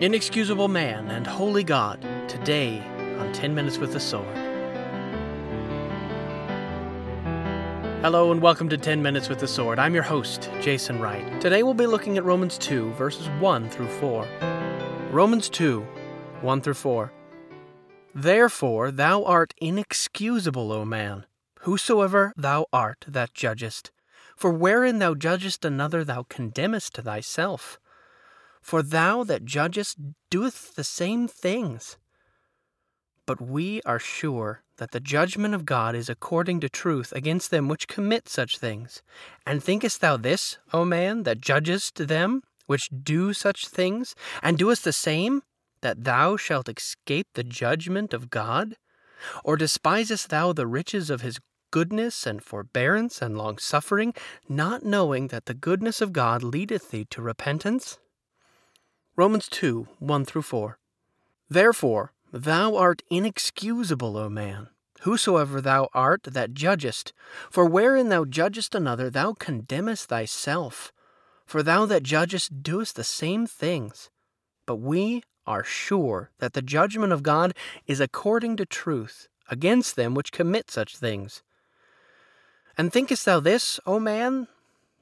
Inexcusable man and holy God, today on 10 Minutes with the Sword. Hello and welcome to 10 Minutes with the Sword. I'm your host, Jason Wright. Today we'll be looking at Romans 2, verses 1 through 4. Romans 2, 1 through 4. Therefore thou art inexcusable, O man, whosoever thou art that judgest. For wherein thou judgest another, thou condemnest thyself. For thou that judgest doest the same things. But we are sure that the judgment of God is according to truth against them which commit such things. And thinkest thou this, O man, that judgest them which do such things, and doest the same, that thou shalt escape the judgment of God? Or despisest thou the riches of his goodness and forbearance and longsuffering, not knowing that the goodness of God leadeth thee to repentance? Romans 2 1 through 4. Therefore, thou art inexcusable, O man, whosoever thou art that judgest. For wherein thou judgest another, thou condemnest thyself. For thou that judgest doest the same things. But we are sure that the judgment of God is according to truth against them which commit such things. And thinkest thou this, O man,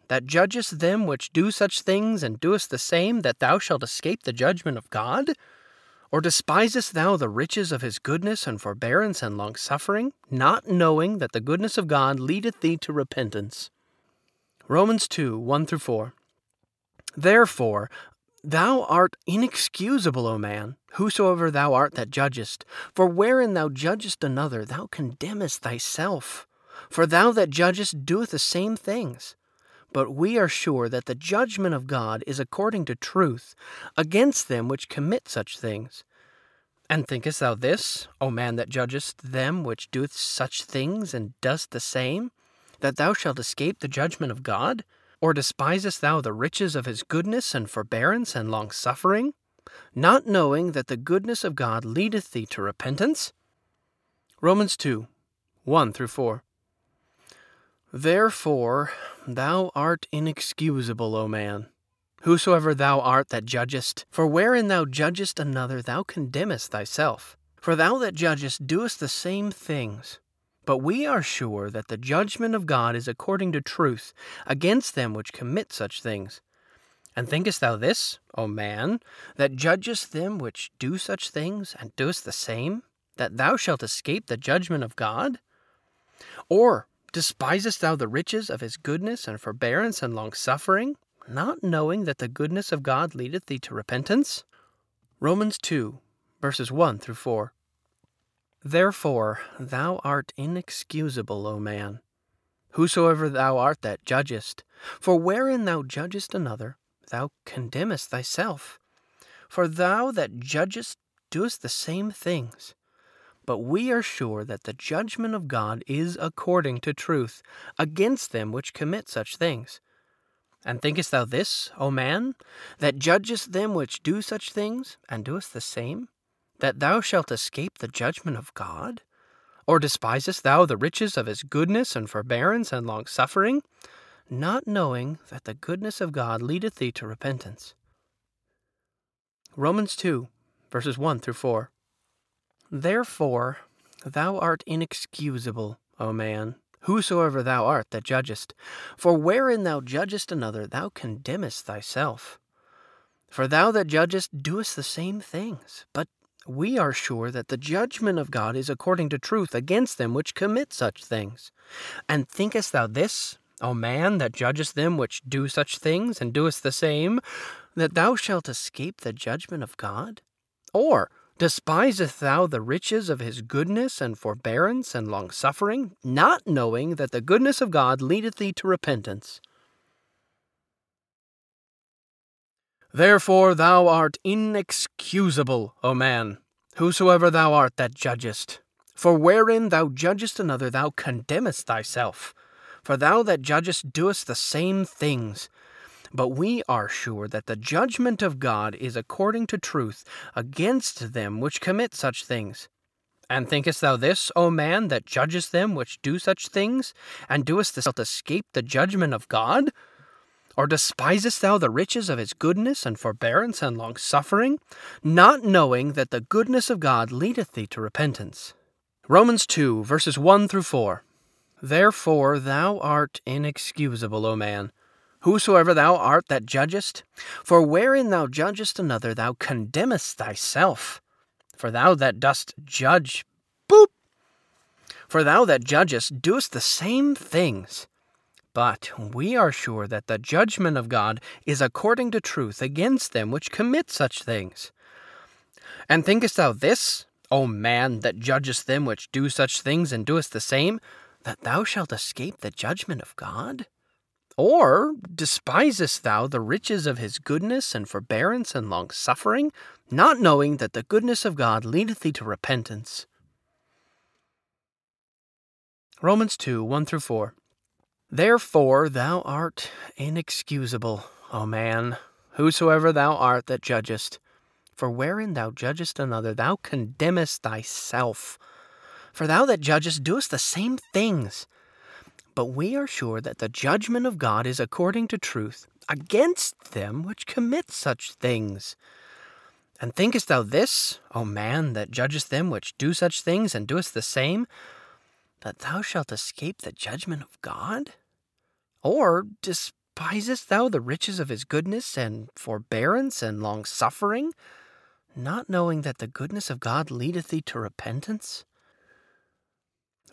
that judgest them which do such things, and doest the same, that thou shalt escape the judgment of God? Or despisest thou the riches of his goodness and forbearance and longsuffering, not knowing that the goodness of God leadeth thee to repentance? Romans 2 1 through 4. Therefore, thou art inexcusable, O man, whosoever thou art that judgest. For wherein thou judgest another, thou condemnest thyself. For thou that judgest doeth the same things. But we are sure that the judgment of God is according to truth against them which commit such things. And thinkest thou this, O man that judgest them which doeth such things, and dost the same, that thou shalt escape the judgment of God? Or despisest thou the riches of his goodness and forbearance and longsuffering, not knowing that the goodness of God leadeth thee to repentance? Romans 2 1 through 4. Therefore thou art inexcusable, O man, whosoever thou art that judgest. For wherein thou judgest another, thou condemnest thyself. For thou that judgest doest the same things. But we are sure that the judgment of God is according to truth against them which commit such things. And thinkest thou this, O man, that judgest them which do such things, and doest the same, that thou shalt escape the judgment of God? Or Despisest thou the riches of his goodness and forbearance and longsuffering, not knowing that the goodness of God leadeth thee to repentance? Romans 2, verses 1 through 4. Therefore thou art inexcusable, O man, whosoever thou art that judgest. For wherein thou judgest another, thou condemnest thyself. For thou that judgest doest the same things. But we are sure that the judgment of God is according to truth against them which commit such things. And thinkest thou this, O man, that judgest them which do such things, and doest the same, that thou shalt escape the judgment of God? Or despisest thou the riches of his goodness and forbearance and longsuffering, not knowing that the goodness of God leadeth thee to repentance? Romans 2, verses 1 through 4. Therefore thou art inexcusable, O man, whosoever thou art that judgest. For wherein thou judgest another, thou condemnest thyself. For thou that judgest doest the same things. But we are sure that the judgment of God is according to truth against them which commit such things. And thinkest thou this, O man, that judgest them which do such things, and doest the same, that thou shalt escape the judgment of God? Or Despiseth thou the riches of his goodness and forbearance and longsuffering, not knowing that the goodness of God leadeth thee to repentance? Therefore thou art inexcusable, O man, whosoever thou art that judgest. For wherein thou judgest another, thou condemnest thyself. For thou that judgest doest the same things. But we are sure that the judgment of God is according to truth against them which commit such things. And thinkest thou this, O man, that judgest them which do such things, and doest thou escape the judgment of God? Or despisest thou the riches of his goodness and forbearance and long suffering, not knowing that the goodness of God leadeth thee to repentance? Romans 2, verses 1 through 4. Therefore thou art inexcusable, O man, whosoever thou art that judgest. For wherein thou judgest another, thou condemnest thyself. For thou that dost judge, boop! For thou that judgest doest the same things. But we are sure that the judgment of God is according to truth against them which commit such things. And thinkest thou this, O man, that judgest them which do such things and doest the same, that thou shalt escape the judgment of God? Or despisest thou the riches of his goodness and forbearance and long suffering, not knowing that the goodness of God leadeth thee to repentance? Romans 2 1 through 4. Therefore thou art inexcusable, O man, whosoever thou art that judgest. For wherein thou judgest another, thou condemnest thyself. For thou that judgest doest the same things. But we are sure that the judgment of God is according to truth against them which commit such things. And thinkest thou this, O man, that judgest them which do such things and doest the same, that thou shalt escape the judgment of God? Or despisest thou the riches of his goodness and forbearance and long suffering, not knowing that the goodness of God leadeth thee to repentance?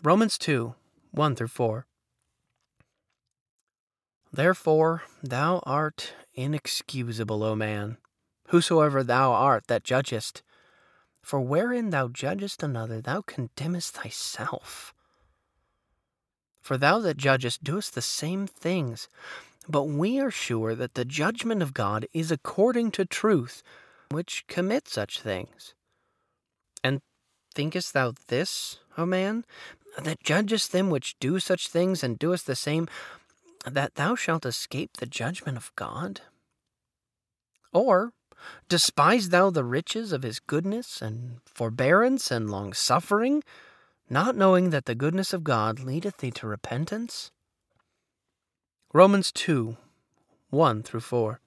Romans 2 1 through 4. Therefore thou art inexcusable, O man, whosoever thou art that judgest. For wherein thou judgest another, thou condemnest thyself. For thou that judgest doest the same things. But we are sure that the judgment of God is according to truth, which commit such things. And thinkest thou this, O man, that judgest them which do such things and doest the same, that thou shalt escape the judgment of God? Or despise thou the riches of his goodness and forbearance and long suffering, not knowing that the goodness of God leadeth thee to repentance? Romans 2 1 through 4.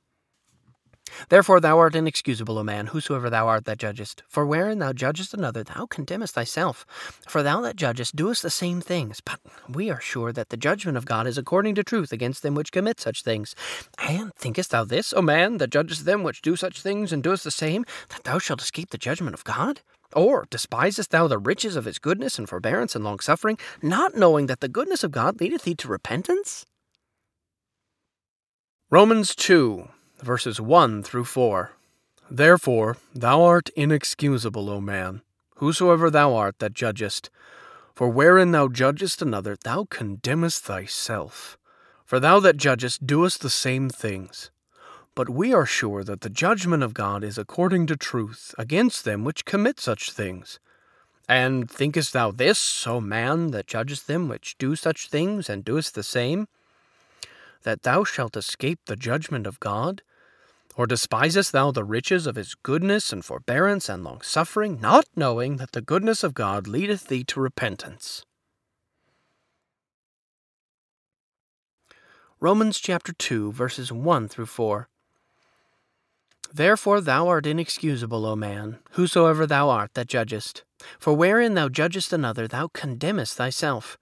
Therefore thou art inexcusable, O man, whosoever thou art that judgest. For wherein thou judgest another, thou condemnest thyself. For thou that judgest doest the same things. But we are sure that the judgment of God is according to truth against them which commit such things. And thinkest thou this, O man, that judgest them which do such things and doest the same, that thou shalt escape the judgment of God? Or despisest thou the riches of his goodness and forbearance and longsuffering, not knowing that the goodness of God leadeth thee to repentance? Romans 2 verses 1 through 4. Therefore, thou art inexcusable, O man, whosoever thou art that judgest. For wherein thou judgest another, thou condemnest thyself. For thou that judgest doest the same things. But we are sure that the judgment of God is according to truth against them which commit such things. And thinkest thou this, O man, that judgest them which do such things and doest the same? that thou shalt escape the judgment of God? Or despisest thou the riches of his goodness and forbearance and longsuffering, not knowing that the goodness of God leadeth thee to repentance? Romans chapter 2, verses 1 through 4. Therefore thou art inexcusable, O man, whosoever thou art that judgest. For wherein thou judgest another, thou condemnest thyself.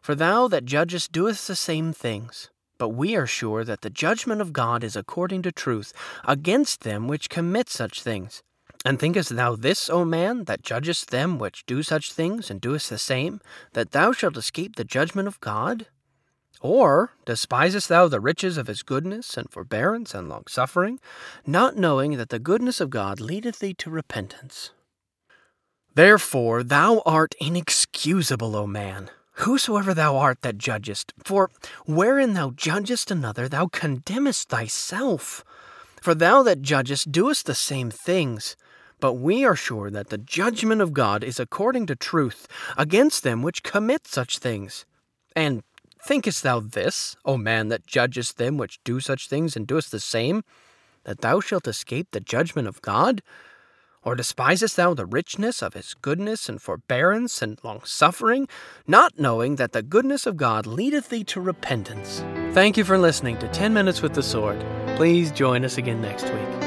For thou that judgest doest the same things. But we are sure that the judgment of God is according to truth against them which commit such things. And thinkest thou this, O man, that judgest them which do such things and doest the same, that thou shalt escape the judgment of God? Or despisest thou the riches of his goodness and forbearance and longsuffering, not knowing that the goodness of God leadeth thee to repentance? Therefore thou art inexcusable, O man whosoever thou art that judgest. For wherein thou judgest another, thou condemnest thyself. For thou that judgest doest the same things. But we are sure that the judgment of God is according to truth against them which commit such things. And thinkest thou this, O man that judgest them which do such things and doest the same, that thou shalt escape the judgment of God? Or despisest thou the richness of his goodness and forbearance and longsuffering, not knowing that the goodness of God leadeth thee to repentance? Thank you for listening to 10 Minutes with the Sword. Please join us again next week.